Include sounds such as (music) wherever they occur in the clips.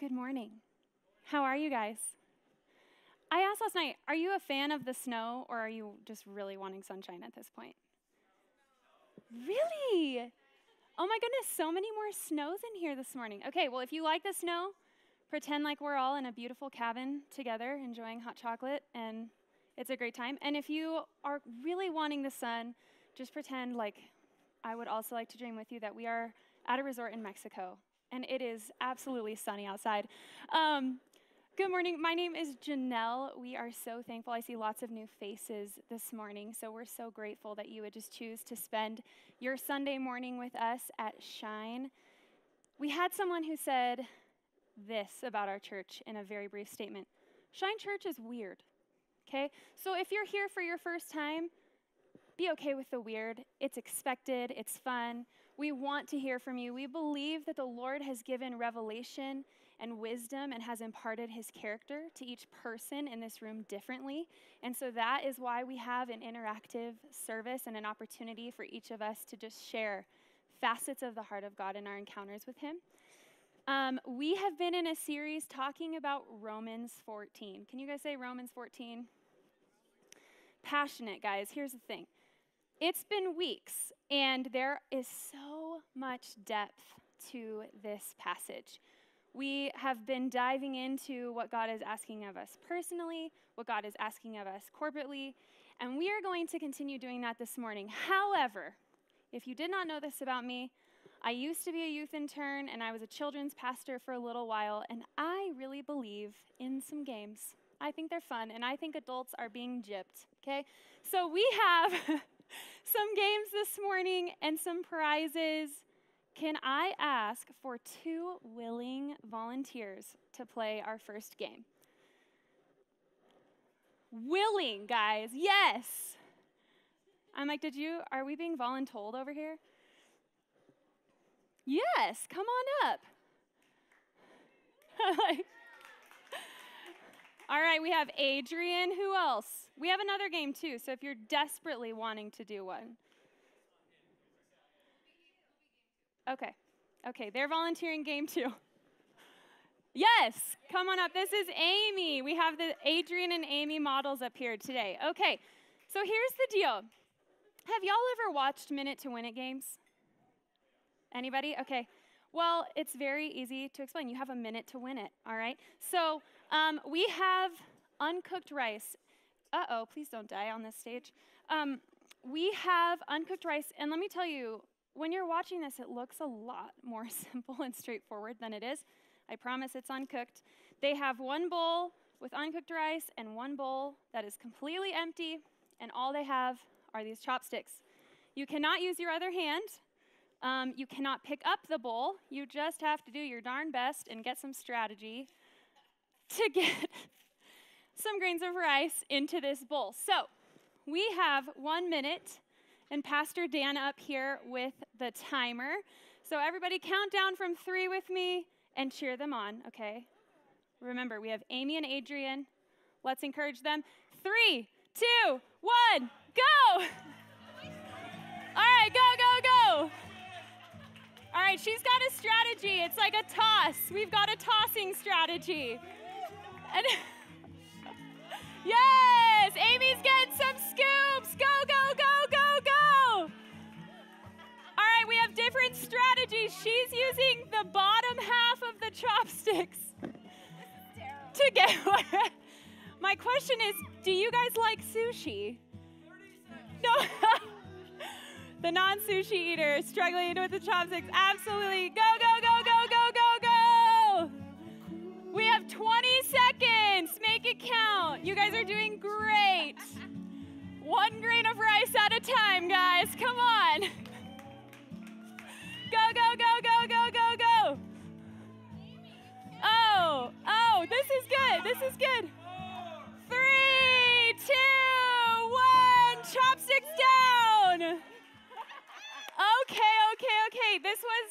Good morning. How are you guys? I asked last night, are you a fan of the snow or are you just really wanting sunshine at this point? Really? Oh my goodness, so many more snows in here this morning. Okay, well, if you like the snow, pretend like we're all in a beautiful cabin together enjoying hot chocolate and it's a great time. And if you are really wanting the sun, just pretend like I would also like to dream with you that we are at a resort in Mexico and it is absolutely sunny outside. Um, Good morning. My name is Janelle. We are so thankful. I see lots of new faces this morning. So we're so grateful that you would just choose to spend your Sunday morning with us at Shine. We had someone who said this about our church in a very brief statement Shine Church is weird. Okay? So if you're here for your first time, be okay with the weird. It's expected, it's fun. We want to hear from you. We believe that the Lord has given revelation and wisdom and has imparted his character to each person in this room differently. And so that is why we have an interactive service and an opportunity for each of us to just share facets of the heart of God in our encounters with him. Um, we have been in a series talking about Romans 14. Can you guys say Romans 14? Passionate, guys. Here's the thing it's been weeks, and there is so much depth to this passage we have been diving into what God is asking of us personally, what God is asking of us corporately, and we are going to continue doing that this morning. However, if you did not know this about me, I used to be a youth intern and I was a children's pastor for a little while, and I really believe in some games. I think they're fun, and I think adults are being gypped, okay? So we have (laughs) some games this morning and some prizes. Can I ask for two willing volunteers to play our first game? Willing, guys, yes. I'm like, did you, are we being voluntold over here? Yes, come on up. (laughs) All right, we have Adrian. Who else? We have another game too, so if you're desperately wanting to do one. Okay. Okay, they're volunteering game two. Yes, come on up. This is Amy. We have the Adrian and Amy models up here today. Okay, so here's the deal. Have y'all ever watched Minute to Win It games? Anybody? Okay. Well, it's very easy to explain. You have a minute to win it, all right? So um, we have uncooked rice. Uh oh, please don't die on this stage. Um, we have uncooked rice, and let me tell you, when you're watching this, it looks a lot (laughs) more simple and straightforward than it is. I promise it's uncooked. They have one bowl with uncooked rice and one bowl that is completely empty, and all they have are these chopsticks. You cannot use your other hand. Um, you cannot pick up the bowl. You just have to do your darn best and get some strategy to (laughs) get some grains of rice into this bowl. So we have one minute and Pastor Dan up here with the timer. So, everybody, count down from three with me and cheer them on, okay? Remember, we have Amy and Adrian. Let's encourage them. Three, two, one, go! (laughs) All right, go, go, go. All right, she's got a strategy. It's like a toss. We've got a tossing strategy. And (laughs) yes, Amy's getting some scoops. Go, go, go, go go. All right, we have different strategies. She's using the bottom half of the chopsticks to get (laughs) My question is do you guys like sushi? No. (laughs) the non sushi eater struggling with the chopsticks. Absolutely. Go, go, go. We have 20 seconds. Make it count. You guys are doing great. One grain of rice at a time, guys. Come on. Go, go, go, go, go, go, go. Oh, oh, this is good. This is good. Three, two, one. Chopsticks down. Okay, okay, okay. This was,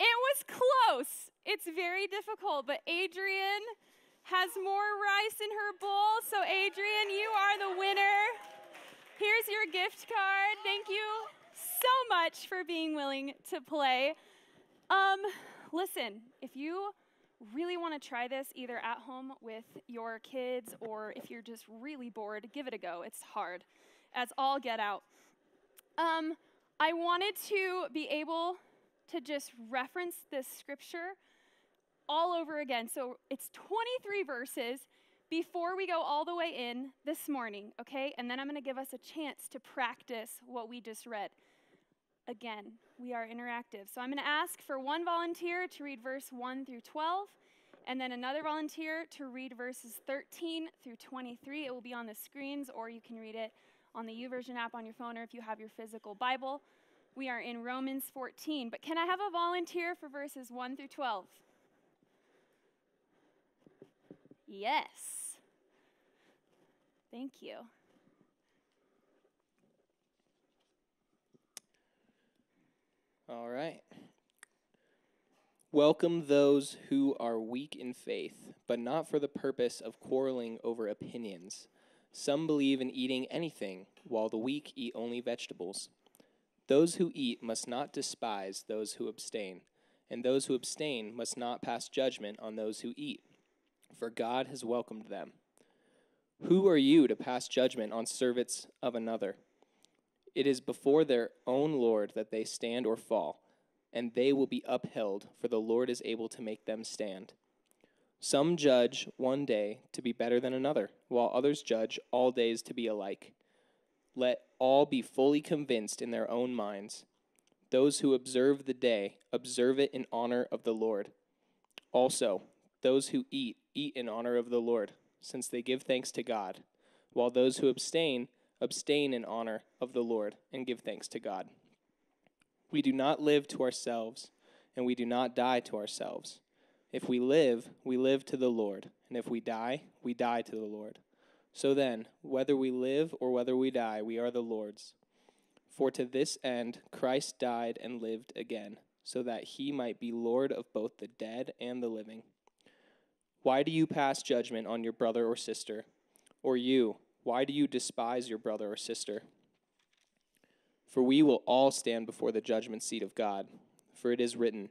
it was close. It's very difficult, but Adrian has more rice in her bowl. So, Adrian, you are the winner. Here's your gift card. Thank you so much for being willing to play. Um, listen, if you really want to try this either at home with your kids or if you're just really bored, give it a go. It's hard as all get out. Um, I wanted to be able to just reference this scripture all over again. So it's 23 verses before we go all the way in this morning, okay? And then I'm going to give us a chance to practice what we just read. Again, we are interactive. So I'm going to ask for one volunteer to read verse 1 through 12, and then another volunteer to read verses 13 through 23. It will be on the screens, or you can read it on the YouVersion app on your phone, or if you have your physical Bible. We are in Romans 14. But can I have a volunteer for verses 1 through 12? Yes. Thank you. All right. Welcome those who are weak in faith, but not for the purpose of quarreling over opinions. Some believe in eating anything, while the weak eat only vegetables. Those who eat must not despise those who abstain, and those who abstain must not pass judgment on those who eat, for God has welcomed them. Who are you to pass judgment on servants of another? It is before their own Lord that they stand or fall, and they will be upheld, for the Lord is able to make them stand. Some judge one day to be better than another, while others judge all days to be alike. Let all be fully convinced in their own minds. Those who observe the day, observe it in honor of the Lord. Also, those who eat, eat in honor of the Lord, since they give thanks to God, while those who abstain, abstain in honor of the Lord and give thanks to God. We do not live to ourselves, and we do not die to ourselves. If we live, we live to the Lord, and if we die, we die to the Lord. So then, whether we live or whether we die, we are the Lord's. For to this end Christ died and lived again, so that he might be Lord of both the dead and the living. Why do you pass judgment on your brother or sister? Or you, why do you despise your brother or sister? For we will all stand before the judgment seat of God. For it is written,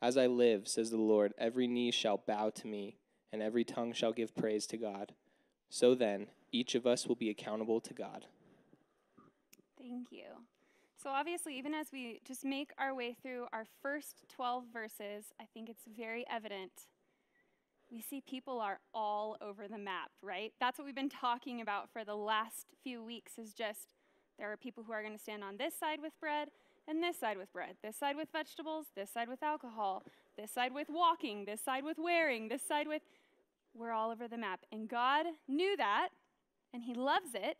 As I live, says the Lord, every knee shall bow to me, and every tongue shall give praise to God. So then, each of us will be accountable to God. Thank you. So, obviously, even as we just make our way through our first 12 verses, I think it's very evident we see people are all over the map, right? That's what we've been talking about for the last few weeks is just there are people who are going to stand on this side with bread and this side with bread, this side with vegetables, this side with alcohol, this side with walking, this side with wearing, this side with we're all over the map. And God knew that and he loves it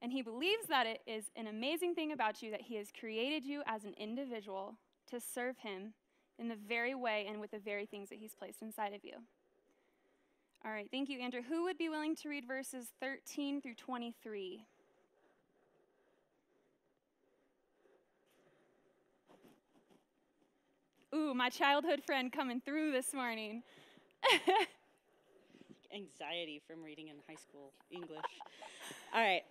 and he believes that it is an amazing thing about you that he has created you as an individual to serve him in the very way and with the very things that he's placed inside of you. All right, thank you, Andrew. Who would be willing to read verses 13 through 23? Ooh, my childhood friend coming through this morning. (laughs) Anxiety from reading in high school English. All right,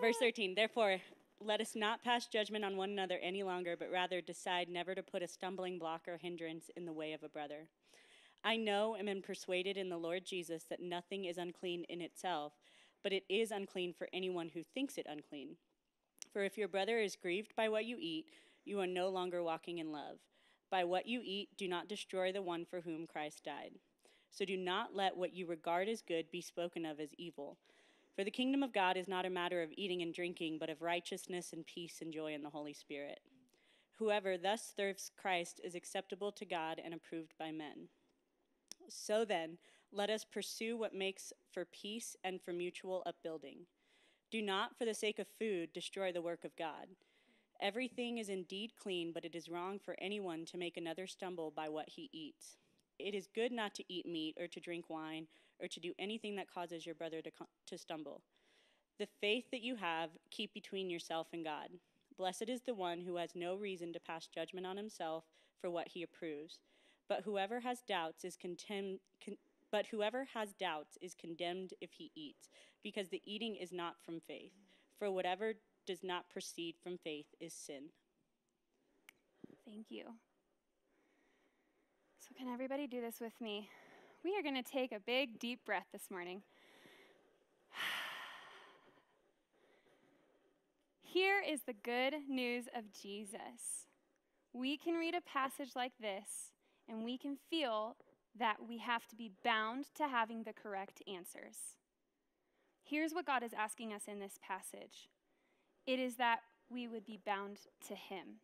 verse 13. Therefore, let us not pass judgment on one another any longer, but rather decide never to put a stumbling block or hindrance in the way of a brother. I know and am persuaded in the Lord Jesus that nothing is unclean in itself, but it is unclean for anyone who thinks it unclean. For if your brother is grieved by what you eat, you are no longer walking in love. By what you eat, do not destroy the one for whom Christ died. So do not let what you regard as good be spoken of as evil. For the kingdom of God is not a matter of eating and drinking, but of righteousness and peace and joy in the Holy Spirit. Whoever thus serves Christ is acceptable to God and approved by men. So then, let us pursue what makes for peace and for mutual upbuilding. Do not, for the sake of food, destroy the work of God. Everything is indeed clean, but it is wrong for anyone to make another stumble by what he eats. It is good not to eat meat or to drink wine or to do anything that causes your brother to, to stumble. The faith that you have, keep between yourself and God. Blessed is the one who has no reason to pass judgment on himself for what he approves. But whoever has doubts is condemned. Con- but whoever has doubts is condemned if he eats, because the eating is not from faith. For whatever does not proceed from faith is sin. Thank you. So, can everybody do this with me? We are going to take a big, deep breath this morning. (sighs) Here is the good news of Jesus. We can read a passage like this and we can feel that we have to be bound to having the correct answers. Here's what God is asking us in this passage it is that we would be bound to Him.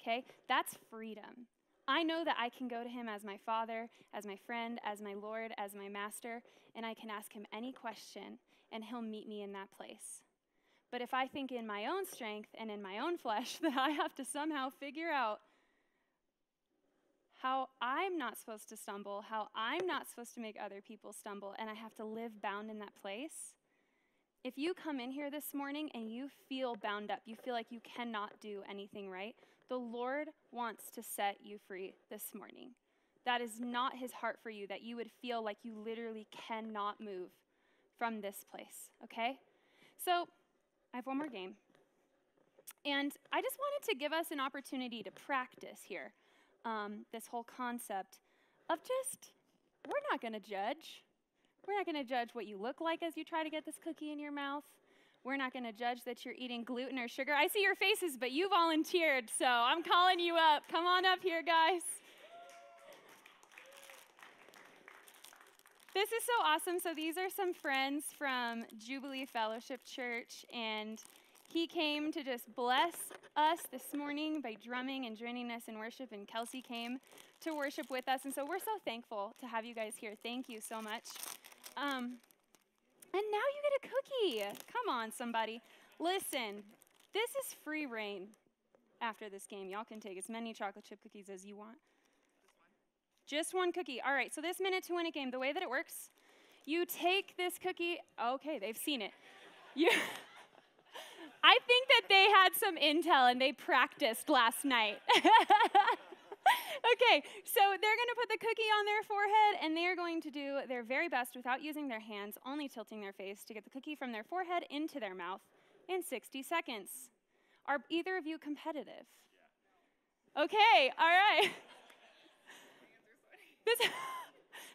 Okay? That's freedom. I know that I can go to Him as my Father, as my friend, as my Lord, as my Master, and I can ask Him any question, and He'll meet me in that place. But if I think in my own strength and in my own flesh (laughs) that I have to somehow figure out how I'm not supposed to stumble, how I'm not supposed to make other people stumble, and I have to live bound in that place. If you come in here this morning and you feel bound up, you feel like you cannot do anything right, the Lord wants to set you free this morning. That is not his heart for you, that you would feel like you literally cannot move from this place, okay? So, I have one more game. And I just wanted to give us an opportunity to practice here um, this whole concept of just, we're not going to judge. We're not going to judge what you look like as you try to get this cookie in your mouth. We're not going to judge that you're eating gluten or sugar. I see your faces, but you volunteered, so I'm calling you up. Come on up here, guys. This is so awesome. So, these are some friends from Jubilee Fellowship Church, and he came to just bless us this morning by drumming and joining us in worship, and Kelsey came to worship with us. And so we're so thankful to have you guys here. Thank you so much. Um, and now you get a cookie. Come on, somebody. Listen, this is free rein after this game. Y'all can take as many chocolate chip cookies as you want. Just one cookie. All right, so this minute to win a game, the way that it works, you take this cookie. Okay, they've seen it. You. (laughs) I think that they had some intel and they practiced last night. (laughs) okay, so they're going to put the cookie on their forehead and they are going to do their very best without using their hands, only tilting their face to get the cookie from their forehead into their mouth in 60 seconds. Are either of you competitive? Okay, all right. (laughs) this, (laughs)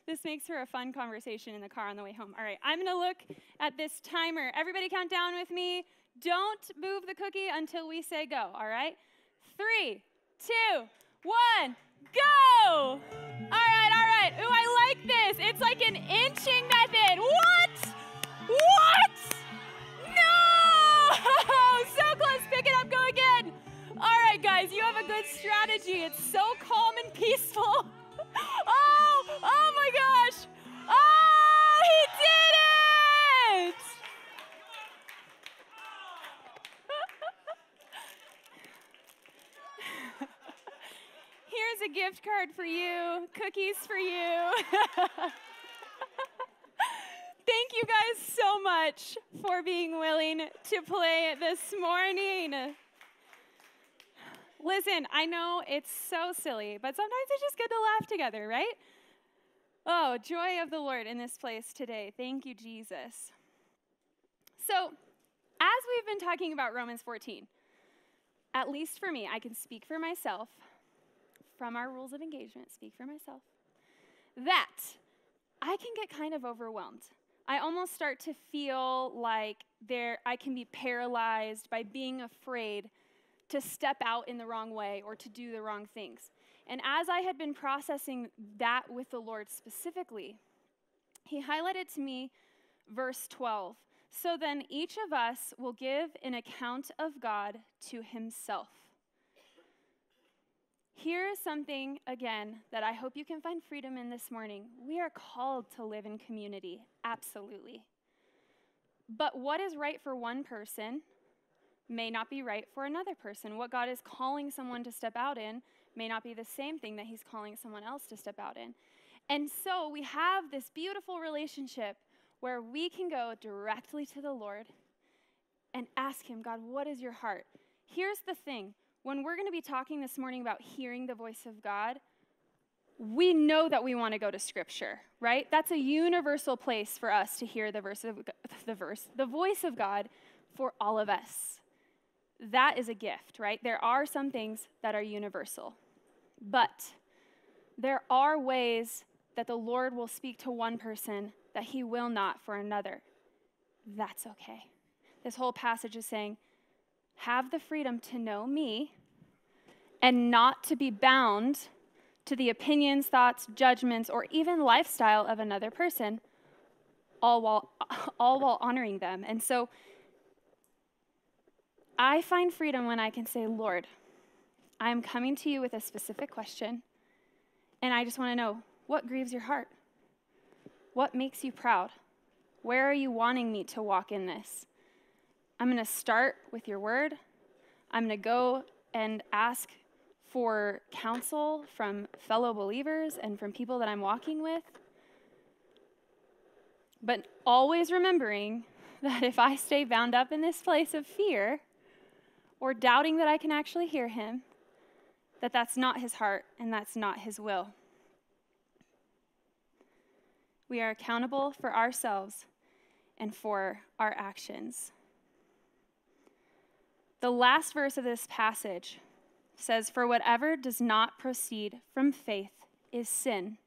this makes for a fun conversation in the car on the way home. All right, I'm going to look at this timer. Everybody count down with me. Don't move the cookie until we say go, all right? Three, two, one, go! All right, all right. Ooh, I like this. It's like an inching method. What? What? No! (laughs) so close. Pick it up. Go again. All right, guys, you have a good strategy. It's so calm and peaceful. (laughs) card for you, cookies for you. (laughs) Thank you guys so much for being willing to play this morning. Listen, I know it's so silly, but sometimes it's just good to laugh together, right? Oh, joy of the Lord in this place today. Thank you, Jesus. So, as we've been talking about Romans 14, at least for me, I can speak for myself from our rules of engagement, speak for myself, that I can get kind of overwhelmed. I almost start to feel like there I can be paralyzed by being afraid to step out in the wrong way or to do the wrong things. And as I had been processing that with the Lord specifically, he highlighted to me verse 12. So then each of us will give an account of God to himself. Here is something, again, that I hope you can find freedom in this morning. We are called to live in community, absolutely. But what is right for one person may not be right for another person. What God is calling someone to step out in may not be the same thing that He's calling someone else to step out in. And so we have this beautiful relationship where we can go directly to the Lord and ask Him, God, what is your heart? Here's the thing when we're going to be talking this morning about hearing the voice of God, we know that we want to go to scripture, right? That's a universal place for us to hear the verse of the verse, the voice of God for all of us. That is a gift, right? There are some things that are universal. But there are ways that the Lord will speak to one person that he will not for another. That's okay. This whole passage is saying, have the freedom to know me and not to be bound to the opinions, thoughts, judgments, or even lifestyle of another person, all while, (laughs) all while honoring them. And so I find freedom when I can say, Lord, I am coming to you with a specific question, and I just want to know what grieves your heart? What makes you proud? Where are you wanting me to walk in this? I'm going to start with your word. I'm going to go and ask for counsel from fellow believers and from people that I'm walking with. But always remembering (laughs) that if I stay bound up in this place of fear or doubting that I can actually hear him, that that's not his heart and that's not his will. We are accountable for ourselves and for our actions. The last verse of this passage says, For whatever does not proceed from faith is sin.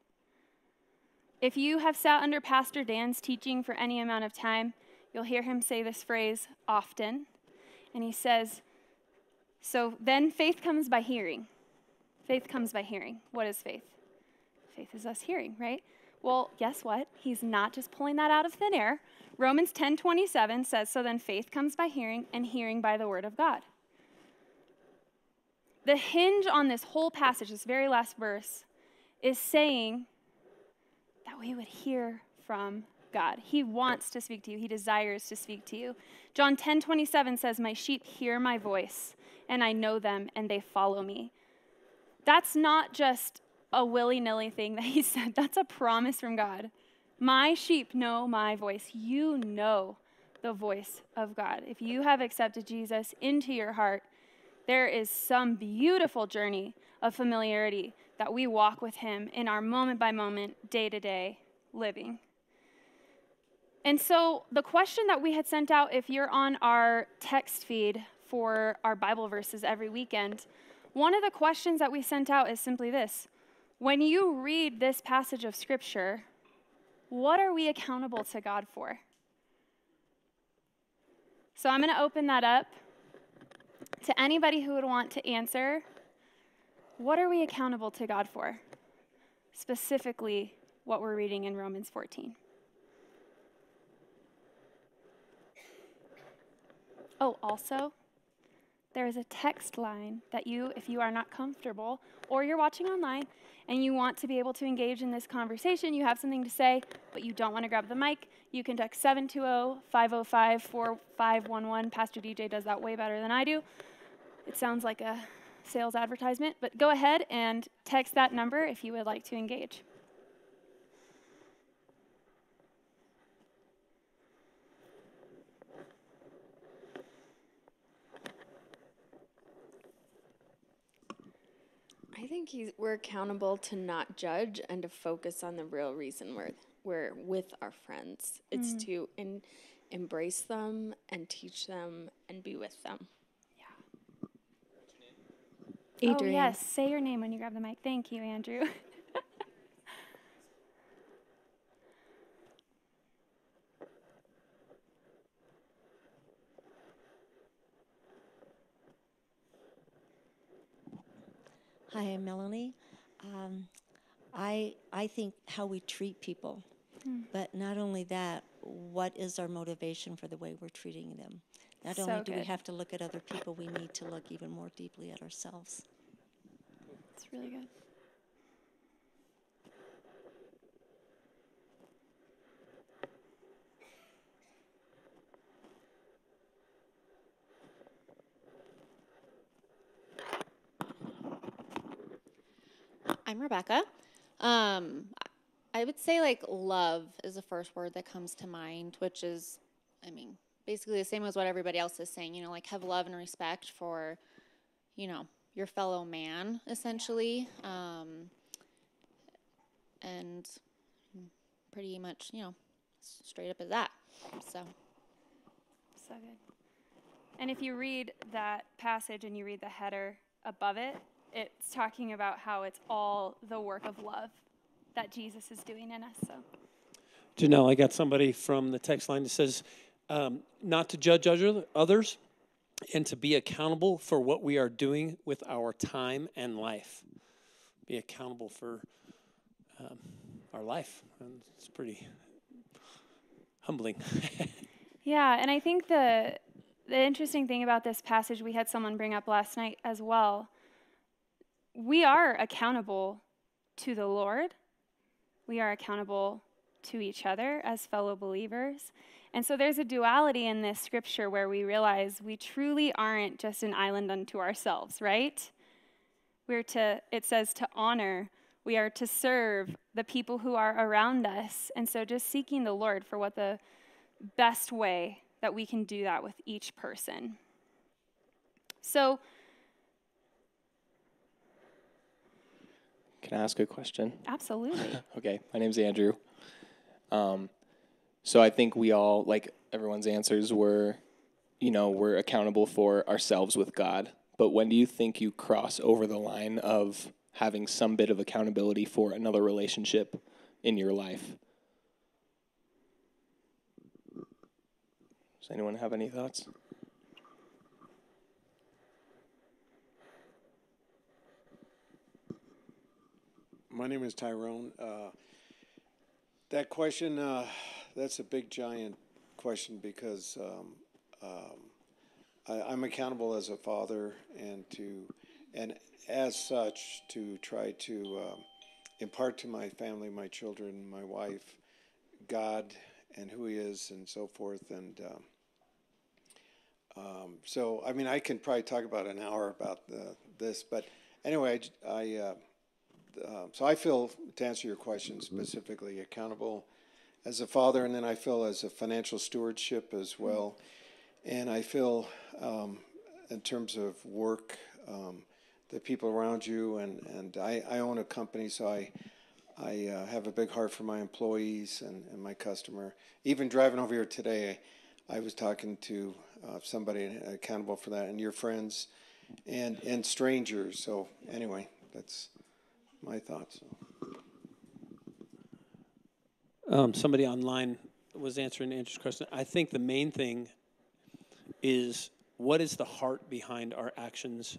If you have sat under Pastor Dan's teaching for any amount of time, you'll hear him say this phrase often. And he says, So then faith comes by hearing. Faith comes by hearing. What is faith? Faith is us hearing, right? Well, guess what? He's not just pulling that out of thin air. Romans 10:27 says, "So then faith comes by hearing, and hearing by the word of God." The hinge on this whole passage, this very last verse, is saying that we would hear from God. He wants to speak to you. He desires to speak to you. John 10:27 says, "My sheep hear my voice, and I know them, and they follow me." That's not just a willy nilly thing that he (laughs) said. That's a promise from God. My sheep know my voice. You know the voice of God. If you have accepted Jesus into your heart, there is some beautiful journey of familiarity that we walk with him in our moment by moment, day to day living. And so, the question that we had sent out, if you're on our text feed for our Bible verses every weekend, one of the questions that we sent out is simply this when you read this passage of Scripture, what are we accountable to God for? So I'm going to open that up to anybody who would want to answer. What are we accountable to God for? Specifically, what we're reading in Romans 14. Oh, also, there is a text line that you, if you are not comfortable or you're watching online, and you want to be able to engage in this conversation, you have something to say, but you don't want to grab the mic, you can text 720 505 4511. Pastor DJ does that way better than I do. It sounds like a sales advertisement, but go ahead and text that number if you would like to engage. I think he's, we're accountable to not judge and to focus on the real reason we're, we're with our friends. It's mm. to in, embrace them and teach them and be with them. Yeah. Adrian. Oh, yes. Say your name when you grab the mic. Thank you, Andrew. (laughs) Hi, I'm Melanie. Um, I I think how we treat people, mm. but not only that, what is our motivation for the way we're treating them? Not so only do good. we have to look at other people, we need to look even more deeply at ourselves. It's really good. Rebecca. Um, I would say like love is the first word that comes to mind, which is, I mean, basically the same as what everybody else is saying. You know, like have love and respect for, you know, your fellow man, essentially, um, and pretty much, you know, straight up as that. So. So good. And if you read that passage and you read the header above it, it's talking about how it's all the work of love that Jesus is doing in us. So, Janelle, I got somebody from the text line that says, um, not to judge other, others and to be accountable for what we are doing with our time and life. Be accountable for um, our life. And it's pretty humbling. (laughs) yeah, and I think the the interesting thing about this passage we had someone bring up last night as well. We are accountable to the Lord. We are accountable to each other as fellow believers. And so there's a duality in this scripture where we realize we truly aren't just an island unto ourselves, right? We're to, it says to honor, we are to serve the people who are around us. And so just seeking the Lord for what the best way that we can do that with each person. So, Can I ask a question? absolutely. (laughs) Okay, my name's Andrew. Um, so I think we all, like everyone's answers were, you know, we're accountable for ourselves with God. But when do you think you cross over the line of having some bit of accountability for another relationship in your life? Does anyone have any thoughts? My name is Tyrone. Uh, that question, uh, that's a big giant question because um, um, I, I'm accountable as a father and to, and as such, to try to um, impart to my family, my children, my wife, God and who He is, and so forth. And um, um, so, I mean, I can probably talk about an hour about the, this, but anyway, I. uh, um, so I feel, to answer your question specifically, accountable as a father, and then I feel as a financial stewardship as well. And I feel, um, in terms of work, um, the people around you, and, and I, I own a company, so I, I uh, have a big heart for my employees and, and my customer. Even driving over here today, I was talking to uh, somebody accountable for that, and your friends and, and strangers. So, anyway, that's my thoughts. Um, somebody online was answering Andrew's question. I think the main thing is what is the heart behind our actions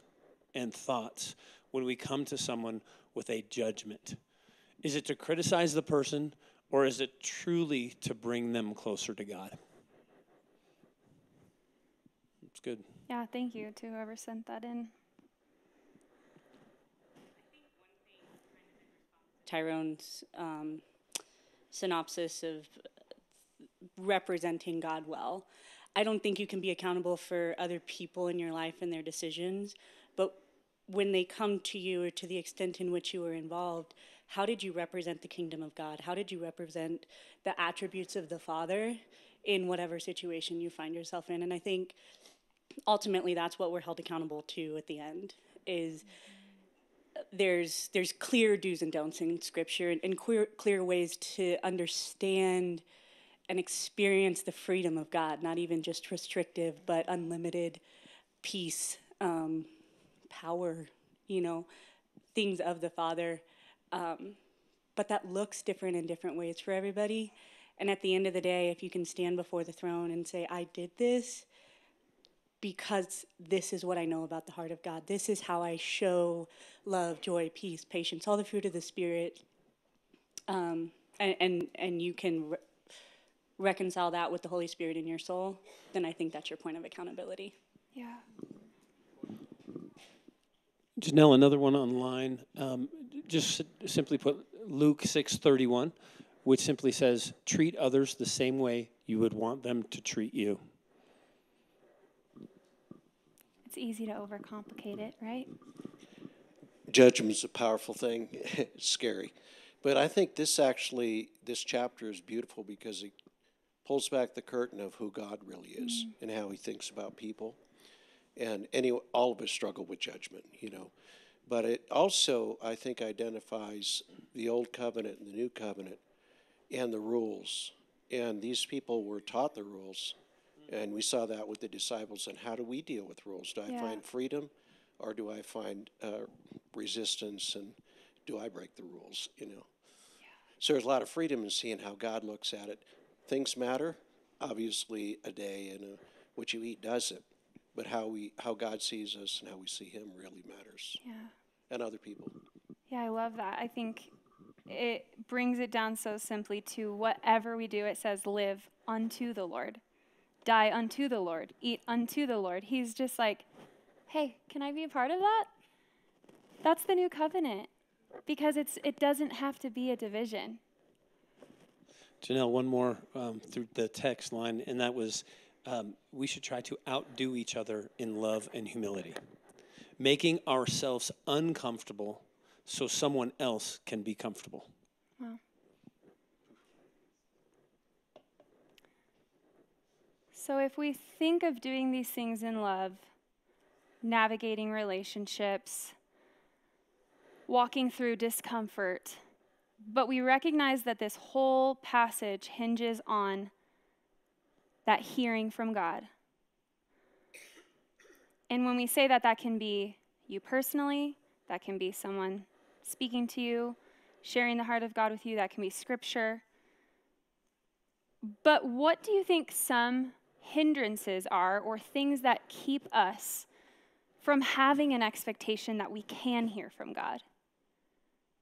and thoughts when we come to someone with a judgment? Is it to criticize the person or is it truly to bring them closer to God? It's good. yeah, thank you to whoever sent that in. Tyrone's um, synopsis of representing God well. I don't think you can be accountable for other people in your life and their decisions, but when they come to you or to the extent in which you were involved, how did you represent the kingdom of God? How did you represent the attributes of the Father in whatever situation you find yourself in? And I think ultimately that's what we're held accountable to at the end is there's there's clear do's and don'ts in scripture and, and clear clear ways to understand and experience the freedom of God, not even just restrictive, but unlimited peace, um, power, you know, things of the Father. Um, but that looks different in different ways for everybody. And at the end of the day, if you can stand before the throne and say, I did this because this is what I know about the heart of God, this is how I show love, joy, peace, patience, all the fruit of the Spirit. Um, and, and, and you can re- reconcile that with the Holy Spirit in your soul, then I think that's your point of accountability. Yeah. Janelle, another one online. Um, just simply put, Luke six thirty one, which simply says, "Treat others the same way you would want them to treat you." It's easy to overcomplicate it, right? judgment's a powerful thing. (laughs) it's scary. But I think this actually, this chapter is beautiful because it pulls back the curtain of who God really is mm. and how he thinks about people. And any, all of us struggle with judgment, you know. But it also, I think, identifies the old covenant and the new covenant and the rules. And these people were taught the rules. And we saw that with the disciples. And how do we deal with rules? Do I Yeah. find freedom or do I find uh, resistance and do I break the rules? You know. So there's a lot of freedom in seeing how God looks at it. Things matter. Obviously, a day and a, what you eat doesn't, but how we how God sees us and how we see Him really matters, Yeah. and other people. Yeah, I love that. I think it brings it down so simply to whatever we do, it says, live unto the Lord, die unto the Lord, eat unto the Lord. He's just like, hey, can I be a part of that? That's the new covenant because it's, it doesn't have to be a division. Janelle, one more um, through the text line, and that was um, we should try to outdo each other in love and humility, making ourselves uncomfortable so someone else can be comfortable. So if we think of doing these things in love, navigating relationships, walking through discomfort, but we recognize that this whole passage hinges on that hearing from God. And when we say that, that can be you personally, that can be someone speaking to you, sharing the heart of God with you, that can be scripture. But what do you think some hindrances are, or things that keep us from having an expectation that we can hear from God?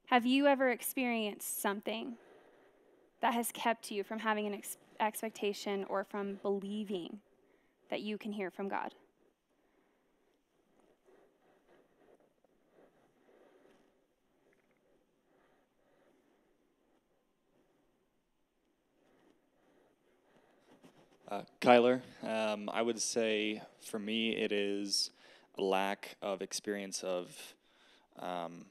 Have you ever experienced something that has kept you from having an ex- expectation or from believing that you can hear from God? Uh, Kyler, um, I would say for me it is a lack of experience of um,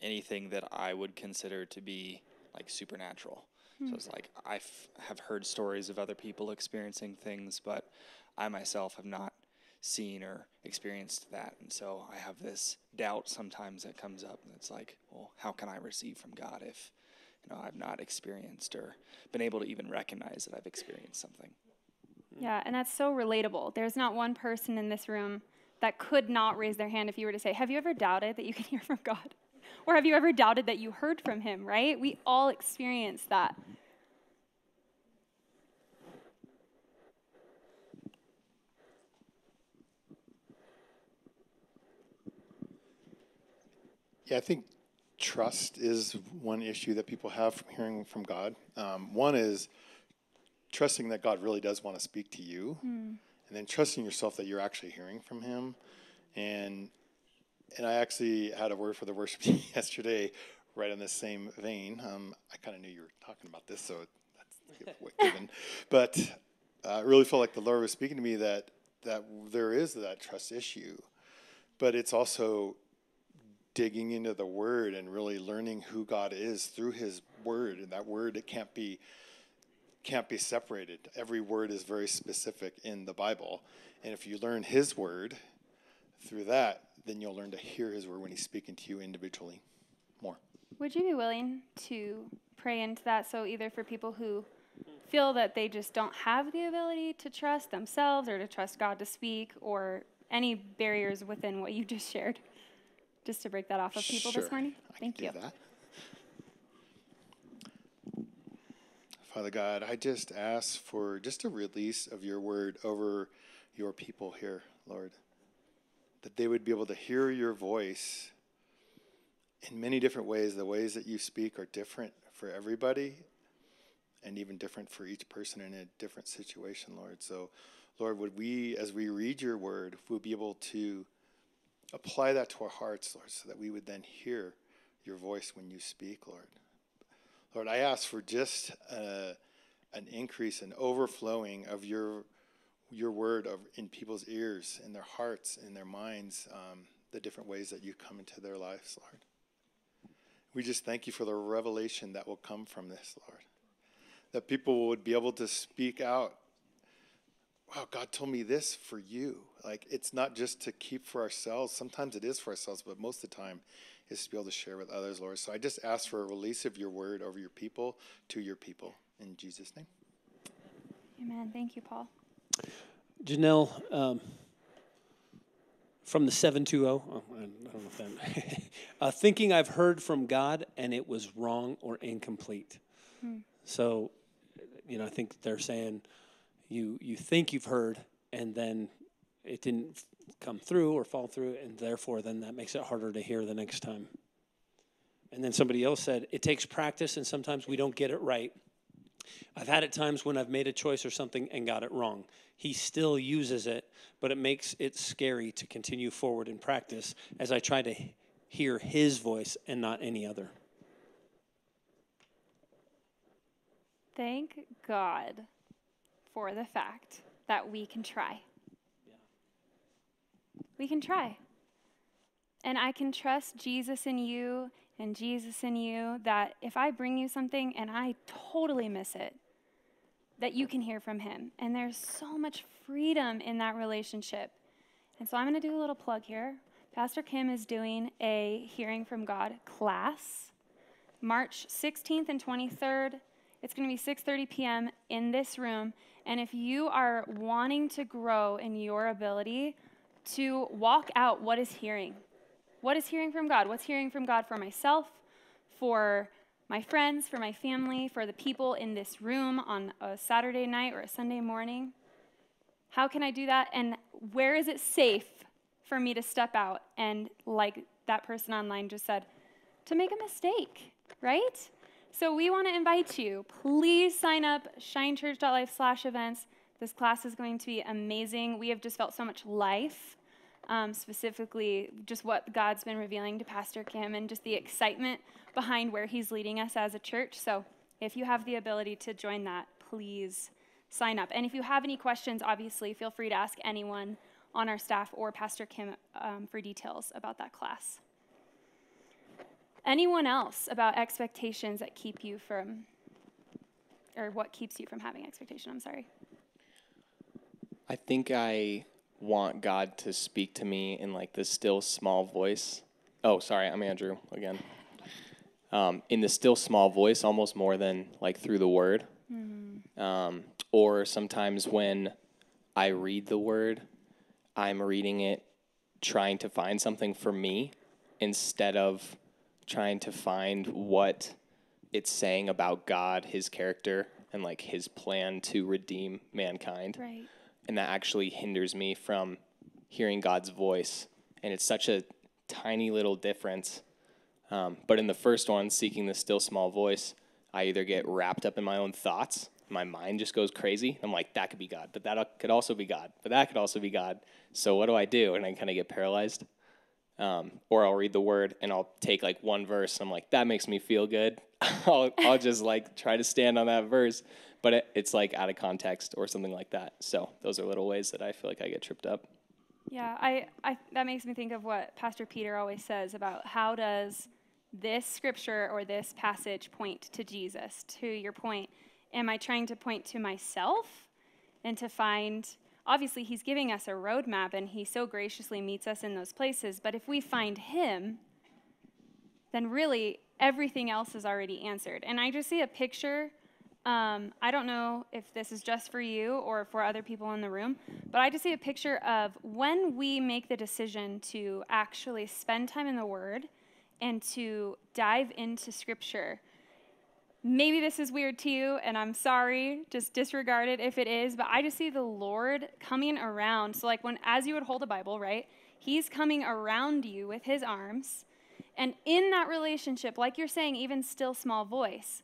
anything that I would consider to be like supernatural. So it's like I f- have heard stories of other people experiencing things, but I myself have not seen or experienced that, and so I have this doubt sometimes that comes up. And it's like, well, how can I receive from God if you know I've not experienced or been able to even recognize that I've experienced something? Yeah, and that's so relatable. There's not one person in this room that could not raise their hand if you were to say, Have you ever doubted that you can (laughs) hear from God? Or have you ever doubted that you heard from Him, right? We all experience that. Yeah, I think trust is one issue that people have from hearing from God. Um, one is trusting that God really does want to speak to you, and then trusting yourself that you're actually hearing from Him. And and I actually had a word for the worship (laughs) team yesterday, right in the same vein. Um, I kind of knew you were talking about this, so that's (laughs) given. But uh, I really felt like the Lord was speaking to me that that there is that trust issue, but it's also digging into the word and really learning who God is through his word and that word it can't be can't be separated. Every word is very specific in the Bible and if you learn his word through that then you'll learn to hear his word when he's speaking to you individually more. Would you be willing to pray into that? So, either for people who feel that they just don't have the ability to trust themselves or to trust God to speak, or any barriers within what you just shared, just to break that off of people Sure, this morning? I Thank you. Father God, I just ask for just a release of your word over your people here, Lord. That they would be able to hear your voice in many different ways. The ways that you speak are different for everybody and even different for each person in a different situation, Lord. So, Lord, would we, as we read your word, we'll be able to apply that to our hearts, Lord, so that we would then hear your voice when you speak, Lord. Lord, I ask for just uh, an increase an overflowing of your your word of, in people's ears, in their hearts, in their minds, um, the different ways that you come into their lives, Lord. We just thank you for the revelation that will come from this, Lord. That people would be able to speak out. Wow, God told me this for you. Like, it's not just to keep for ourselves. Sometimes it is for ourselves, but most of the time is to be able to share with others, Lord. So I just ask for a release of your word over your people to your people. In Jesus' name. Amen. Thank you, Paul. Janelle, um, from the 720. Oh, I don't know if that. (laughs) uh, thinking I've heard from God and it was wrong or incomplete. Hmm. So, you know, I think they're saying you you think you've heard and then it didn't come through or fall through, and therefore then that makes it harder to hear the next time. And then somebody else said it takes practice, and sometimes we don't get it right. I've had it times when I've made a choice or something and got it wrong. He still uses it, but it makes it scary to continue forward in practice as I try to hear his voice and not any other. Thank God for the fact that we can try. We can try. And I can trust Jesus in you and Jesus in you that if I bring you something and I totally miss it, that you can hear from him. And there's so much freedom in that relationship. And so I'm going to do a little plug here. Pastor Kim is doing a hearing from God class March 16th and 23rd. It's going to be 6:30 p.m. in this room, and if you are wanting to grow in your ability to walk out what is hearing, what is hearing from God? What's hearing from God for myself, for my friends, for my family, for the people in this room on a Saturday night or a Sunday morning? How can I do that? And where is it safe for me to step out and, like that person online just said, to make a mistake, right? So we want to invite you. Please sign up, shinechurch.life slash events. This class is going to be amazing. We have just felt so much life, um, specifically just what God's been revealing to Pastor Kim and just the excitement behind where he's leading us as a church. So if you have the ability to join that, please sign up. And if you have any questions, obviously, feel free to ask anyone on our staff or Pastor Kim um, for details about that class. Anyone else about expectations that keep you from, or what keeps you from having expectation? I'm sorry. I think I want God to speak to me in like the still small voice. Oh, sorry, I'm Andrew again. Um, in the still small voice, almost more than like through the word. Um, or sometimes when I read the word, I'm reading it trying to find something for me instead of trying to find what it's saying about God, his character, and like his plan to redeem mankind Right. and that actually hinders me from hearing God's voice. And it's such a tiny little difference. Um, but in the first one, seeking the still small voice, I either get wrapped up in my own thoughts, my mind just goes crazy. I'm like, that could be God, but that could also be God, but that could also be God. So what do I do? And I kind of get paralyzed. Um, or I'll read the word and I'll take like one verse. I'm like, that makes me feel good. (laughs) I'll, I'll just like try to stand on that verse, but it, it's like out of context or something like that. So those are little ways that I feel like I get tripped up. Yeah, I, I that makes me think of what Pastor Peter always says about how does this scripture or this passage point to Jesus? To your point, am I trying to point to myself and to find obviously he's giving us a roadmap and he so graciously meets us in those places, but if we find him, then really everything else is already answered. And I just see a picture. Um, I don't know if this is just for you or for other people in the room, but I just see a picture of when we make the decision to actually spend time in the Word and to dive into Scripture. Maybe this is weird to you, and I'm sorry, just disregard it if it is, but I just see the Lord coming around. So, like, when as you would hold a Bible, right? He's coming around you with his arms. And in that relationship, like you're saying, even still small voice,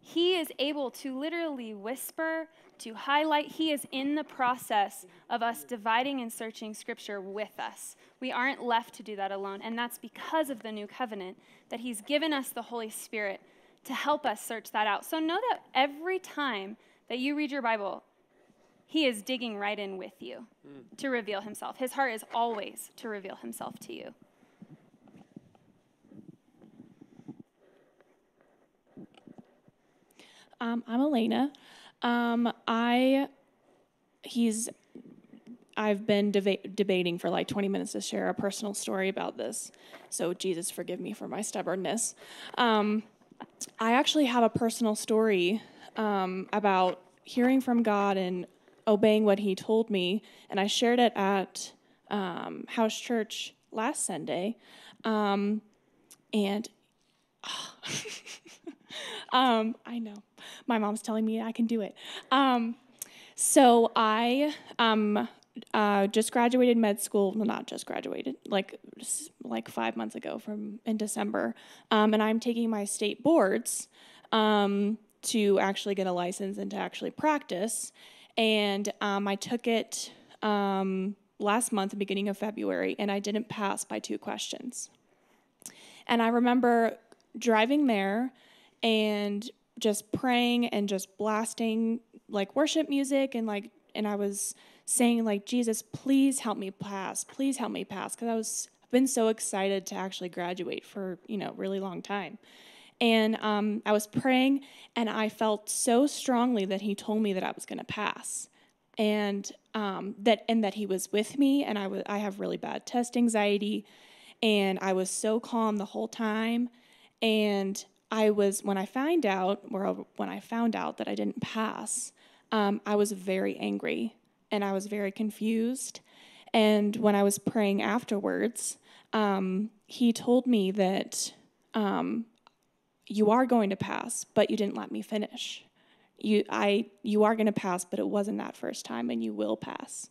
he is able to literally whisper, to highlight. He is in the process of us dividing and searching scripture with us. We aren't left to do that alone. And that's because of the new covenant that he's given us the Holy Spirit to help us search that out. So know that every time that you read your Bible, he is digging right in with you to reveal himself. His heart is always to reveal himself to you. Um, I'm Elena. Um, I he's I've been deba- debating for like 20 minutes to share a personal story about this. So Jesus, forgive me for my stubbornness. Um, I actually have a personal story um, about hearing from God and obeying what He told me, and I shared it at um, house church last Sunday, um, and (laughs) um, I know my mom's telling me I can do it. Um, so I um, uh, just graduated med school. Well, not just graduated, like like five months ago from in December, um, and I'm taking my state boards um, to actually get a license and to actually practice. And um, I took it um, last month, beginning of February, and I didn't pass by two questions. And I remember driving there and just praying and just blasting like worship music and like and I was saying like Jesus please help me pass please help me pass cuz I was been so excited to actually graduate for you know really long time. And um, I was praying and I felt so strongly that he told me that I was going to pass. And um, that and that he was with me and I was I have really bad test anxiety and I was so calm the whole time. And I was when I found out, or when I found out that I didn't pass, um, I was very angry and I was very confused. And when I was praying afterwards, um, he told me that um, you are going to pass, but you didn't let me finish. You, I, you are going to pass, but it wasn't that first time, and you will pass.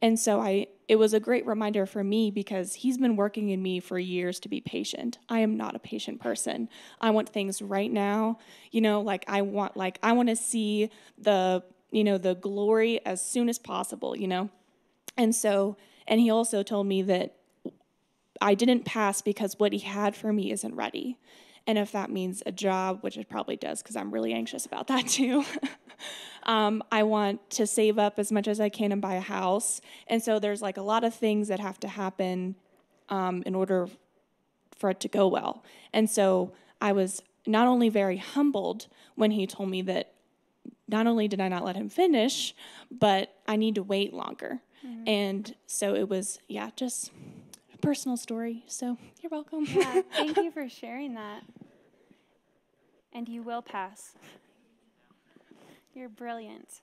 And so I it was a great reminder for me because he's been working in me for years to be patient. I am not a patient person. I want things right now. You know, like I want like I want to see the, you know, the glory as soon as possible, you know. And so and he also told me that I didn't pass because what he had for me isn't ready. And if that means a job, which it probably does because I'm really anxious about that (laughs) too. um, I want to save up as much as I can and buy a house. And so there's like a lot of things that have to happen um, in order for it to go well. And so I was not only very humbled when he told me that not only did I not let him finish, but I need to wait longer. Mm-hmm. And so it was, yeah, just a personal story. So you're welcome. Yeah, thank you for sharing that and you will pass. You're brilliant.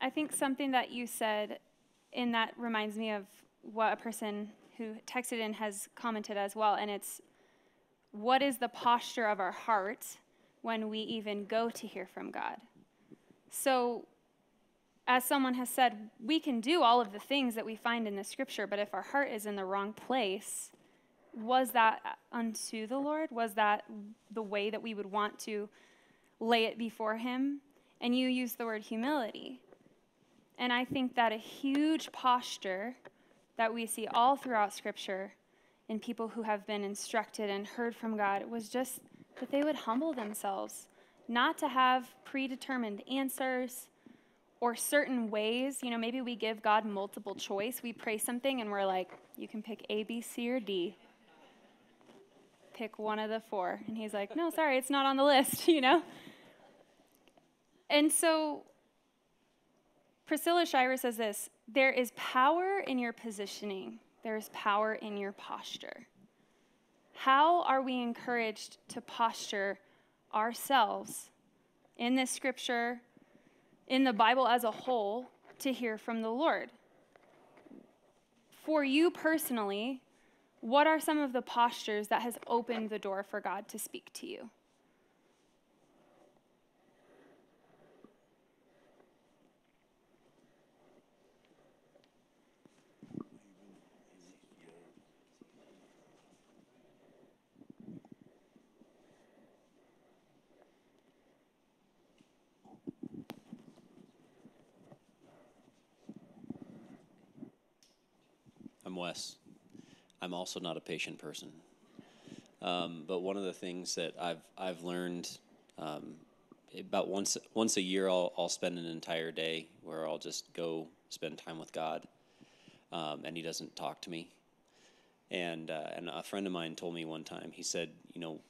I think something that you said in that reminds me of what a person who texted in has commented as well, and it's what is the posture of our heart when we even go to hear from God? So, as someone has said, we can do all of the things that we find in the scripture, but if our heart is in the wrong place, was that unto the Lord? Was that the way that we would want to lay it before Him? And you use the word humility. And I think that a huge posture that we see all throughout Scripture in people who have been instructed and heard from God was just that they would humble themselves, not to have predetermined answers or certain ways. You know, maybe we give God multiple choice. We pray something and we're like, you can pick A, B, C, or D pick one of the four. And he's like, no, sorry, it's not on the list, (laughs) you know? And so Priscilla Shirer says this there is power in your positioning, there is power in your posture. How are we encouraged to posture ourselves in this scripture, in the Bible as a whole, to hear from the Lord? For you personally, what are some of the postures that has opened the door for God to speak to you? I'm I'm also not a patient person. Um, but one of the things that I've I've learned um, about once once a year, I'll I'll spend an entire day where I'll just go spend time with God, um, and He doesn't talk to me. And uh, and a friend of mine told me one time. He said, you know,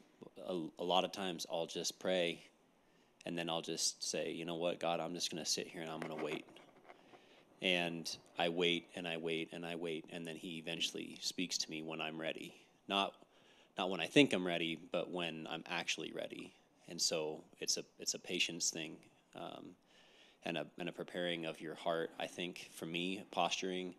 a, a lot of times I'll just pray, and then I'll just say, you know what, God, I'm just going to sit here and I'm going to wait and I wait and I wait and I wait, and then he eventually speaks to me when I'm ready. Not not when I think I'm ready, but when I'm actually ready. And so it's a it's a patience thing, um, and a and a preparing of your heart. I think for me, posturing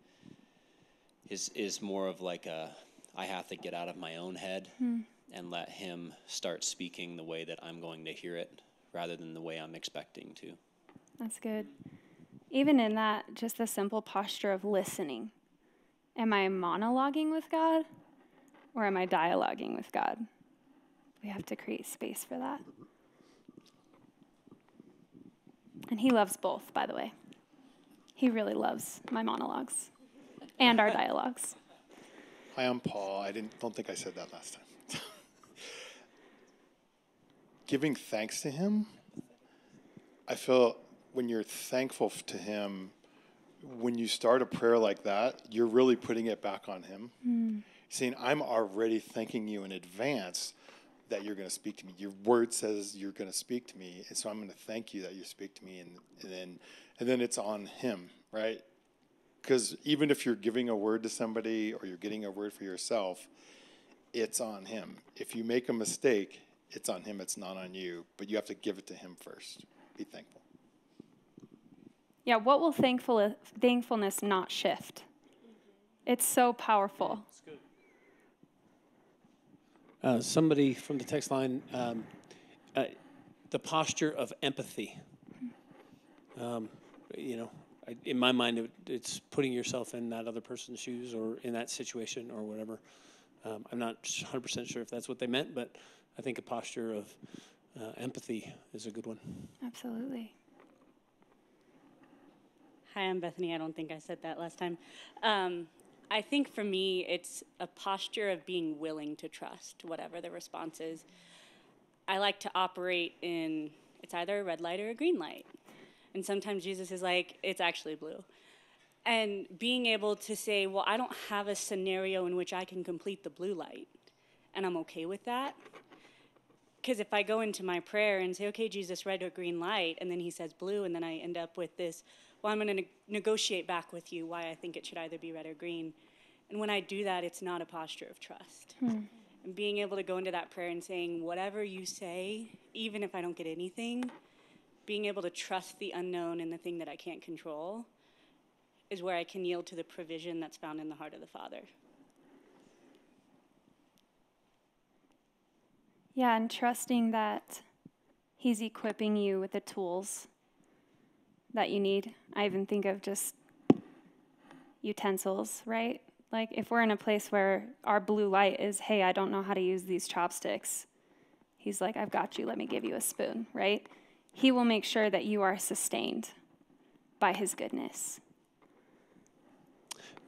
is is more of like a I have to get out of my own head Hmm. and let him start speaking the way that I'm going to hear it rather than the way I'm expecting to. That's good. Even in that, just the simple posture of listening. Am I monologuing with God or am I dialoguing with God? We have to create space for that. And He loves both, by the way. He really loves my monologues and our dialogues. Hi, I'm Paul. I didn't don't think I said that last time. (laughs) Giving thanks to him, I feel when you're thankful to him, when you start a prayer like that, you're really putting it back on him. Mm. Saying, I'm already thanking you in advance that you're going to speak to me. Your word says you're going to speak to me, and so I'm going to thank you that you speak to me, and, and then and then it's on him, right? Because even if you're giving a word to somebody or you're getting a word for yourself, it's on him. If you make a mistake, it's on him. It's not on you. But you have to give it to him first. Be thankful. Yeah, what will thankful, thankfulness not shift? It's so powerful. Uh, somebody from the text line, um, uh, the posture of empathy. Um, you know, I, in my mind, it, it's putting yourself in that other person's shoes or in that situation or whatever. Um, I'm not 100% sure if that's what they meant, but I think a posture of uh, empathy is a good one. Absolutely. Hi, I'm Bethany. I don't think I said that last time. Um, I think for me, it's a posture of being willing to trust whatever the response is. I like to operate in it's either a red light or a green light. And sometimes Jesus is like, it's actually blue. And being able to say, well, I don't have a scenario in which I can complete the blue light, and I'm okay with that. Because if I go into my prayer and say, okay, Jesus, red or green light, and then he says blue, and then I end up with this, well, I'm going to ne- negotiate back with you why I think it should either be red or green. And when I do that, it's not a posture of trust. Hmm. And being able to go into that prayer and saying, whatever you say, even if I don't get anything, being able to trust the unknown and the thing that I can't control is where I can yield to the provision that's found in the heart of the Father. Yeah, and trusting that He's equipping you with the tools that you need. I even think of just utensils, right? Like if we're in a place where our blue light is, hey, I don't know how to use these chopsticks, He's like, I've got you, let me give you a spoon, right? He will make sure that you are sustained by His goodness.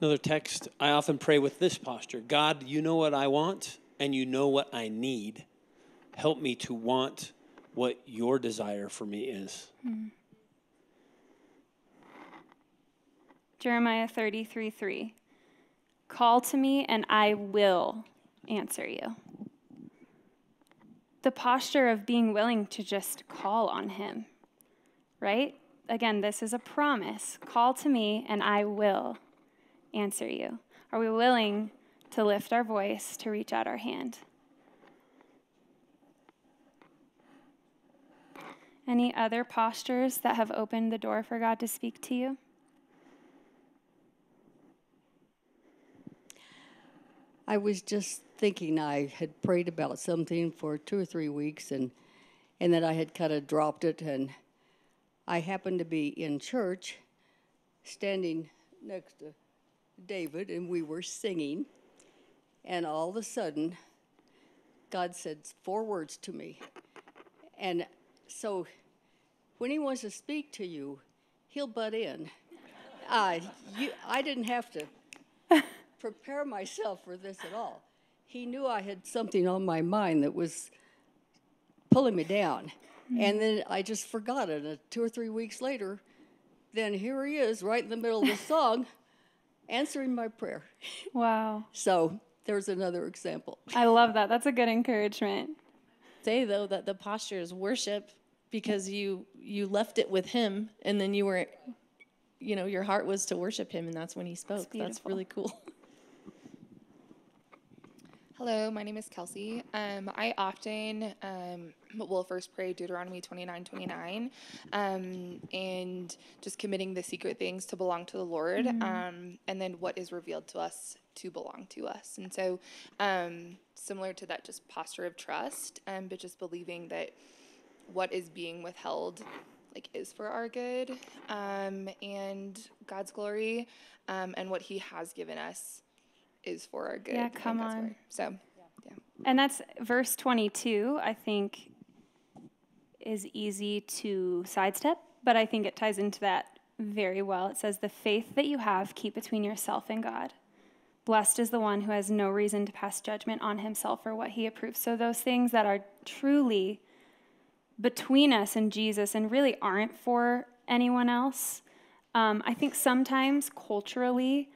Another text, I often pray with this posture God, you know what I want and you know what I need. Help me to want what your desire for me is. Mm. Jeremiah 33 3. Call to me and I will answer you. The posture of being willing to just call on Him, right? Again, this is a promise. Call to me and I will answer you. Are we willing to lift our voice, to reach out our hand? Any other postures that have opened the door for God to speak to you? I was just thinking I had prayed about something for two or three weeks and and then I had kind of dropped it and I happened to be in church standing next to David and we were singing and all of a sudden God said four words to me. And so when he wants to speak to you, he'll butt in. Uh, you, I didn't have to prepare myself for this at all. He knew I had something on my mind that was pulling me down. Hmm. And then I just forgot it. And two or three weeks later, then here he is, right in the middle of the (laughs) song, answering my prayer. Wow. So there's another example. I love that. That's a good encouragement. Say though that the posture is worship because you you left it with him and then you were you know your heart was to worship him and that's when he spoke. That's, beautiful. really cool. (laughs) Hello, my name is Kelsey. Um, I often um, will first pray Deuteronomy 29 29 um, and just committing the secret things to belong to the Lord, Mhm. um, and then what is revealed to us to belong to us. And so, um, similar to that, just posture of trust, um, but just believing that what is being withheld like is for our good um, and God's glory, um, and what He has given us is for our good. Yeah, come on. So, yeah. And that's verse 22, I think, is easy to sidestep, but I think it ties into that very well. It says, The faith that you have, keep between yourself and God. Blessed is the one who has no reason to pass judgment on himself or what he approves. So, those things that are truly between us and Jesus and really aren't for anyone else, um, I think sometimes culturally,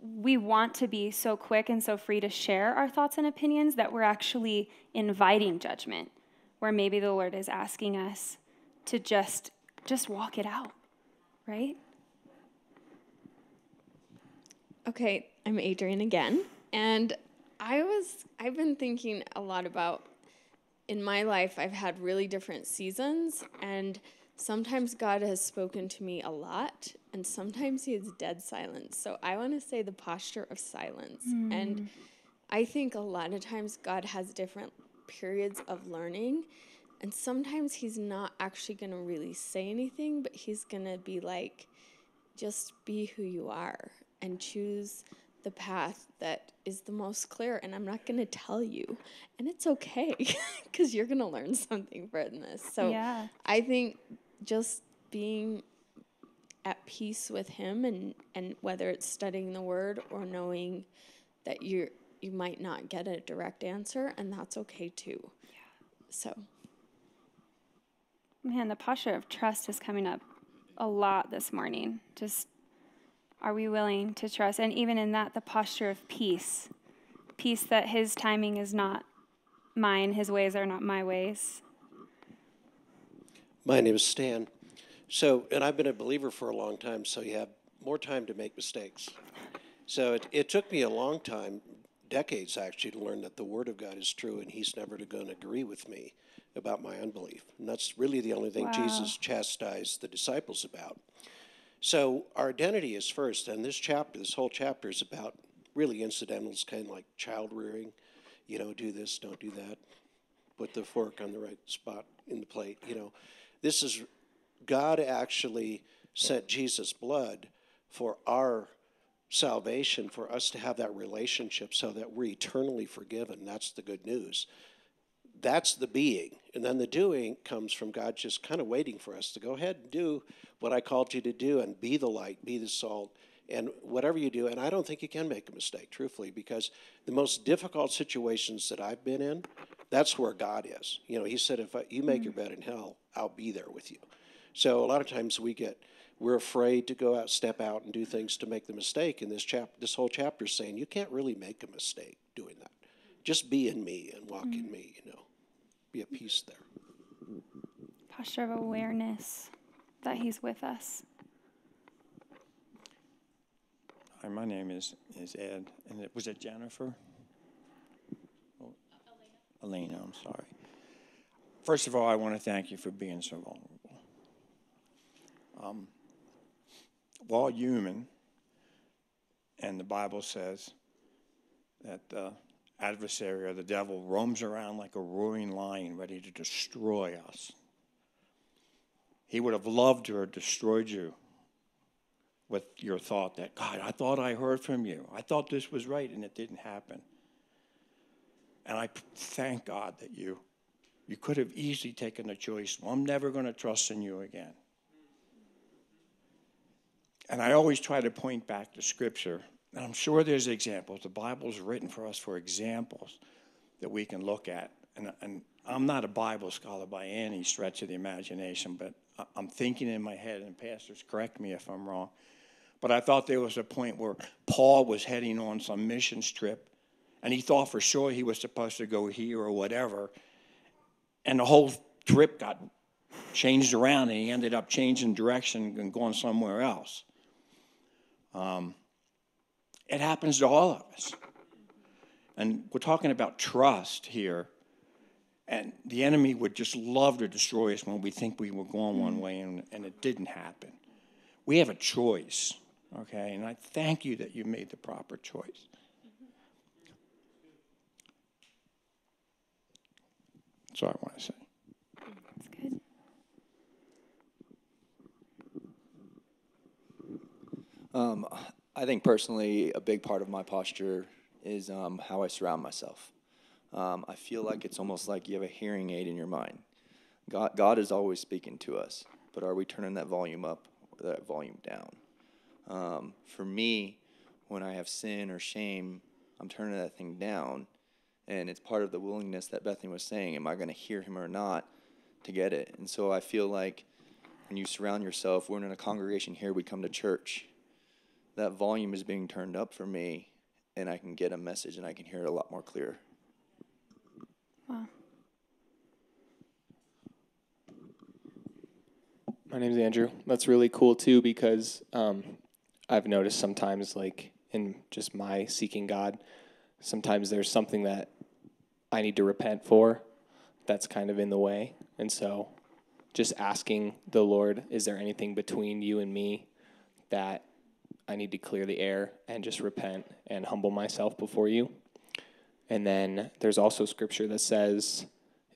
we want to be so quick and so free to share our thoughts and opinions that we're actually inviting judgment where maybe the lord is asking us to just just walk it out right Okay, I'm Adrian again. And I was I've been thinking a lot about in my life I've had really different seasons and sometimes God has spoken to me a lot and sometimes he is dead silence. So I want to say the posture of silence. Mm. And I think a lot of times God has different periods of learning and sometimes he's not actually going to really say anything, but he's going to be like just be who you are and choose the path that is the most clear and i'm not going to tell you and it's okay (laughs) because you're going to learn something from this so Yeah. i think just being at peace with him and and whether it's studying the word or knowing that you're you might not get a direct answer and that's okay too. Yeah. so. Man the posture of trust is coming up a lot this morning. Just are we willing to trust? And even in that the posture of peace. Peace that his timing is not mine his ways are not my ways My name is Stan. So, and I've been a believer for a long time, so you have more time to make mistakes. So it, it took me a long time, decades actually, to learn that the Word of God is true and He's never going to agree with me about my unbelief. And that's really the only thing Wow. Jesus chastised the disciples about. So our identity is first, and this chapter, this whole chapter is about really incidentals, kind of like child rearing. You know, do this, don't do that. Put the fork on the right spot in the plate. You know, this is God actually sent Jesus' blood for our salvation, for us to have that relationship so that we're eternally forgiven. That's the good news. That's the being. And then the doing comes from God just kind of waiting for us to go ahead and do what I called you to do and be the light, be the salt, and whatever you do. And I don't think you can make a mistake, truthfully, because the most difficult situations that I've been in, that's where God is. You know, He said, if I, you make your mm. bed in hell, I'll be there with you. So a lot of times we get, we're afraid to go out, step out, and do things to make the mistake. And this chap, this whole chapter is saying you can't really make a mistake doing that. Just be in me and walk in mm. me. You know, be at peace there. posture of awareness that he's with us Hi, my name is, is Ed, and it was it Jennifer? Elena, I'm sorry. First of all, I want to thank you for being so vulnerable. Um, we're human, and the Bible says that the adversary or the devil roams around like a roaring lion ready to destroy us. He would have loved to have destroyed you with your thought that, God, I thought I heard from you. I thought this was right, and it didn't happen. And I thank God that you, you could have easily taken the choice. Well, I'm never going to trust in you again. And I always try to point back to Scripture, and I'm sure there's examples. The Bible's written for us for examples that we can look at. And, and I'm not a Bible scholar by any stretch of the imagination, but I'm thinking in my head, and pastors, correct me if I'm wrong. But I thought there was a point where Paul was heading on some missions trip, and he thought for sure he was supposed to go here or whatever. And the whole trip got changed around, and he ended up changing direction and going somewhere else. Um, it happens to all of us. And we're talking about trust here. And the enemy would just love to destroy us when we think we were going one way and, and it didn't happen. We have a choice, okay? And I thank you that you made the proper choice. That's all I want to say. That's good. Um, I think personally, a big part of my posture is um, how I surround myself. Um, I feel like it's almost like you have a hearing aid in your mind. God, God is always speaking to us, but are we turning that volume up or that volume down? Um, for me, when I have sin or shame, I'm turning that thing down, and it's part of the willingness that Bethany was saying. Am I going to hear him or not to get it? And so I feel like when you surround yourself, we're in a congregation here, we come to church. That volume is being turned up for me, and I can get a message and I can hear it a lot more clear. Wow. My name's Andrew. That's really cool too because um, I've noticed sometimes, like in just my seeking God, sometimes there's something that I need to repent for that's kind of in the way. And so just asking the Lord, is there anything between you and me that I need to clear the air and just repent and humble myself before you? And then there's also scripture that says,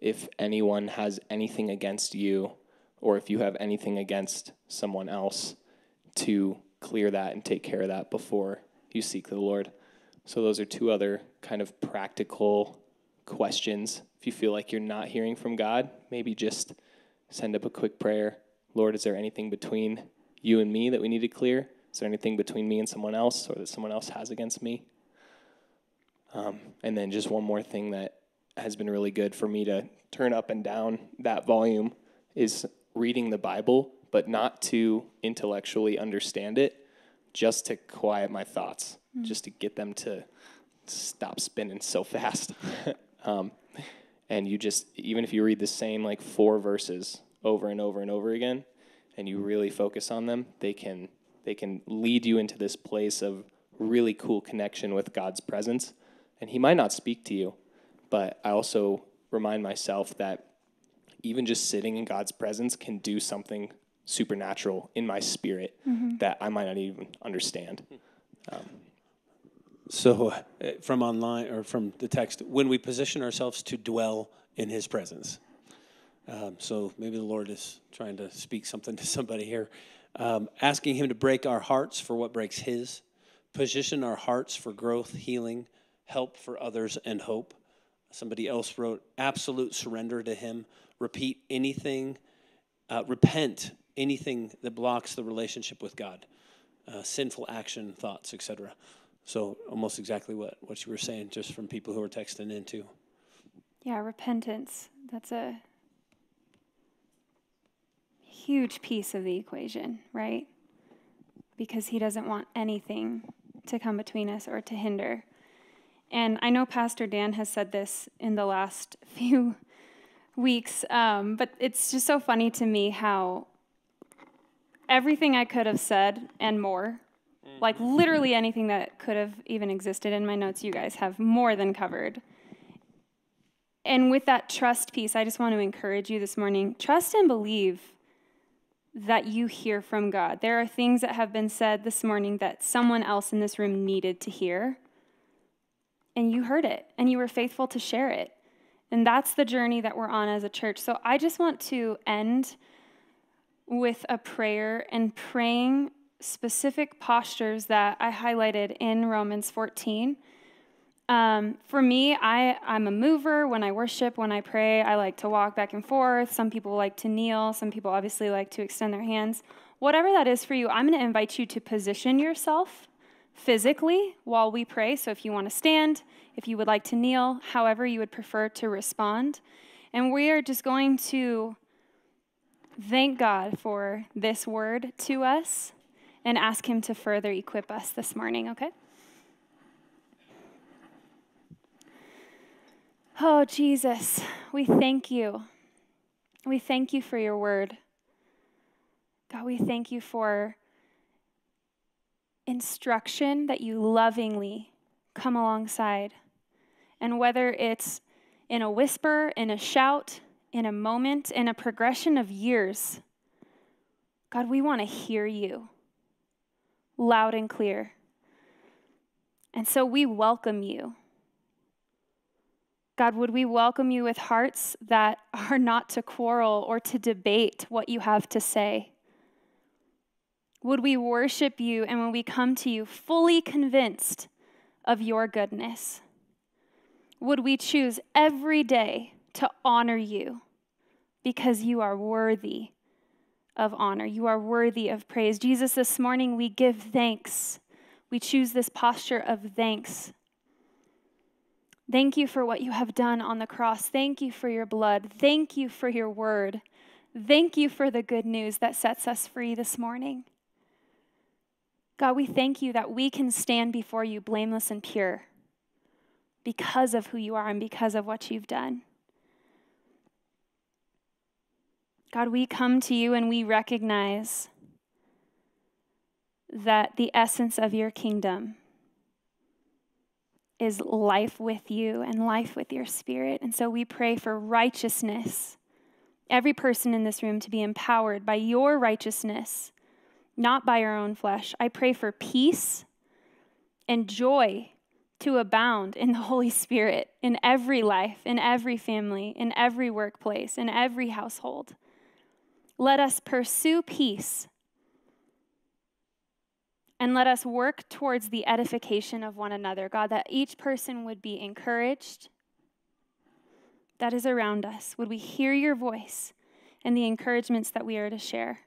if anyone has anything against you, or if you have anything against someone else, to clear that and take care of that before you seek the Lord. So, those are two other kind of practical questions. If you feel like you're not hearing from God, maybe just send up a quick prayer Lord, is there anything between you and me that we need to clear? Is there anything between me and someone else or that someone else has against me? Um, and then just one more thing that has been really good for me to turn up and down that volume is reading the Bible, but not to intellectually understand it, just to quiet my thoughts, mm. just to get them to stop spinning so fast. (laughs) um, and you just, even if you read the same like four verses over and over and over again, and you really focus on them, they can they can lead you into this place of really cool connection with God's presence. And He might not speak to you, but I also remind myself that even just sitting in God's presence can do something supernatural in my spirit mm-hmm. that I might not even understand. Um, so, (laughs) uh, from online or from the text, when we position ourselves to dwell in His presence. Um, so maybe the Lord is trying to speak something (laughs) to somebody here. Um, asking Him to break our hearts for what breaks His, position our hearts for growth, healing, help for others, and hope. Somebody else wrote, absolute surrender to Him. Repeat anything, uh, repent anything that blocks the relationship with God, uh, sinful action, thoughts, etc. So almost exactly what, what you were saying, just from people who are texting in too. Yeah, repentance. That's a huge piece of the equation, right? Because he doesn't want anything to come between us or to hinder. And I know Pastor Dan has said this in the last (laughs) few weeks, um, but it's just so funny to me how everything I could have said and more, Mm. like literally anything that could have even existed in my notes, you guys have more than covered. And with that trust piece, I just want to encourage you this morning trust and believe that you hear from God. There are things that have been said this morning that someone else in this room needed to hear. And you heard it, and you were faithful to share it. And that's the journey that we're on as a church. So I just want to end with a prayer and praying specific postures that I highlighted in Romans 14. Um, for me, I, I'm a mover. When I worship, when I pray, I like to walk back and forth. Some people like to kneel. Some people obviously like to extend their hands. Whatever that is for you, I'm going to invite you to position yourself physically while we pray. So if you want to stand, if you would like to kneel, however you would prefer to respond. And we are just going to thank God for this word to us and ask Him to further equip us this morning, okay? Oh, Jesus, we thank you. We thank you for your word. God, we thank you for instruction that you lovingly come alongside. And whether it's in a whisper, in a shout, in a moment, in a progression of years, God, we want to hear you loud and clear. And so we welcome you. God, would we welcome you with hearts that (laughs) are not to quarrel or to debate what you have to say? Would we worship you and when we come to you fully convinced of your goodness? Would we choose every day to honor you because you are worthy of honor? You are worthy of praise. Jesus, this morning we give thanks. We choose this posture of thanks. Thank you for what you have done on the cross. Thank you for your blood. Thank you for your word. Thank you for the good news that sets us free this morning. God, we thank you that we can stand before you blameless and pure because of who you are and because of what you've done. God, we come to you and we recognize that the essence of your kingdom is life with you and life with your spirit. And so we pray for righteousness, every person in this room to be empowered by your righteousness not by our own flesh. I pray for peace and joy to abound in the Holy Spirit in every life, in every family, in every workplace, in every household. Let us pursue peace and let us work towards the edification of one another. God, that each person would be encouraged that is around us. Would we hear your voice and the encouragements that we are to share?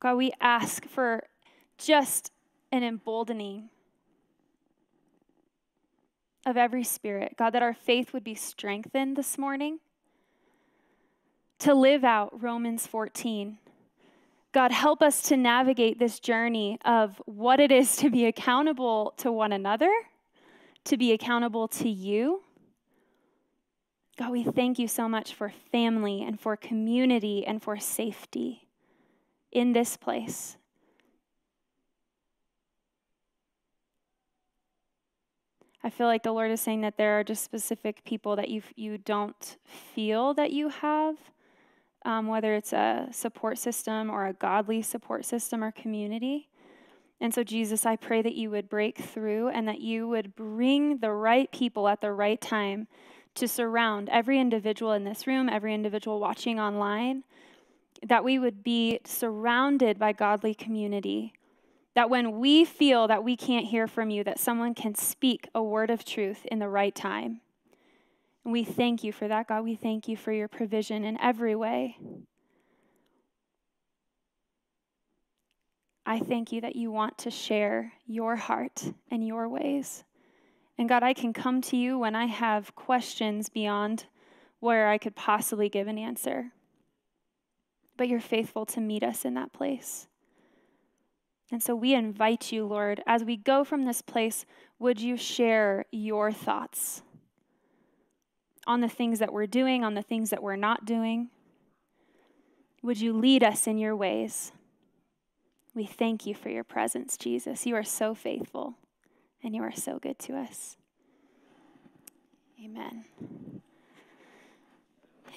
God, we ask for just an emboldening of every spirit. God, that our faith would be strengthened this morning to live out Romans 14. God, help us to navigate this journey of what it is to be accountable to one another, to be accountable to you. God, we thank you so much for family and for community and for safety in this place. I feel like the Lord is saying that there are just specific people that you you don't feel that you have, um, whether it's a support system or a godly support system or community. And so, Jesus, I pray that you would break through and that you would bring the right people at the right time to surround every individual in this room, every individual watching online, that we would be surrounded by godly community. That when we feel that we can't hear from you, that someone can speak a word of truth in the right time. And we thank you for that, God. We thank you for your provision in every way. I thank you that you want to share your heart and your ways. And God, I can come to you when I have questions beyond where I could possibly give an answer but you're faithful to meet us in that place. And so we invite you, Lord, as we go from this place, would you share your thoughts on the things that we're doing, on the things that we're not doing? Would you lead us in your ways? We thank you for your presence, Jesus. You are so faithful and you are so good to us. Amen.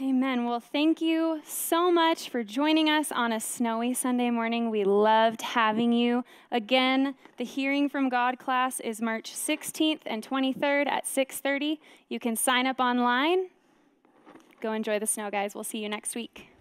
Amen. Well, thank you so much for joining us on a snowy Sunday morning. We loved having you. Again, the Hearing from God class is March 16th and 23rd at 6:30. You can sign up online. Go enjoy the snow, guys. We'll see you next week.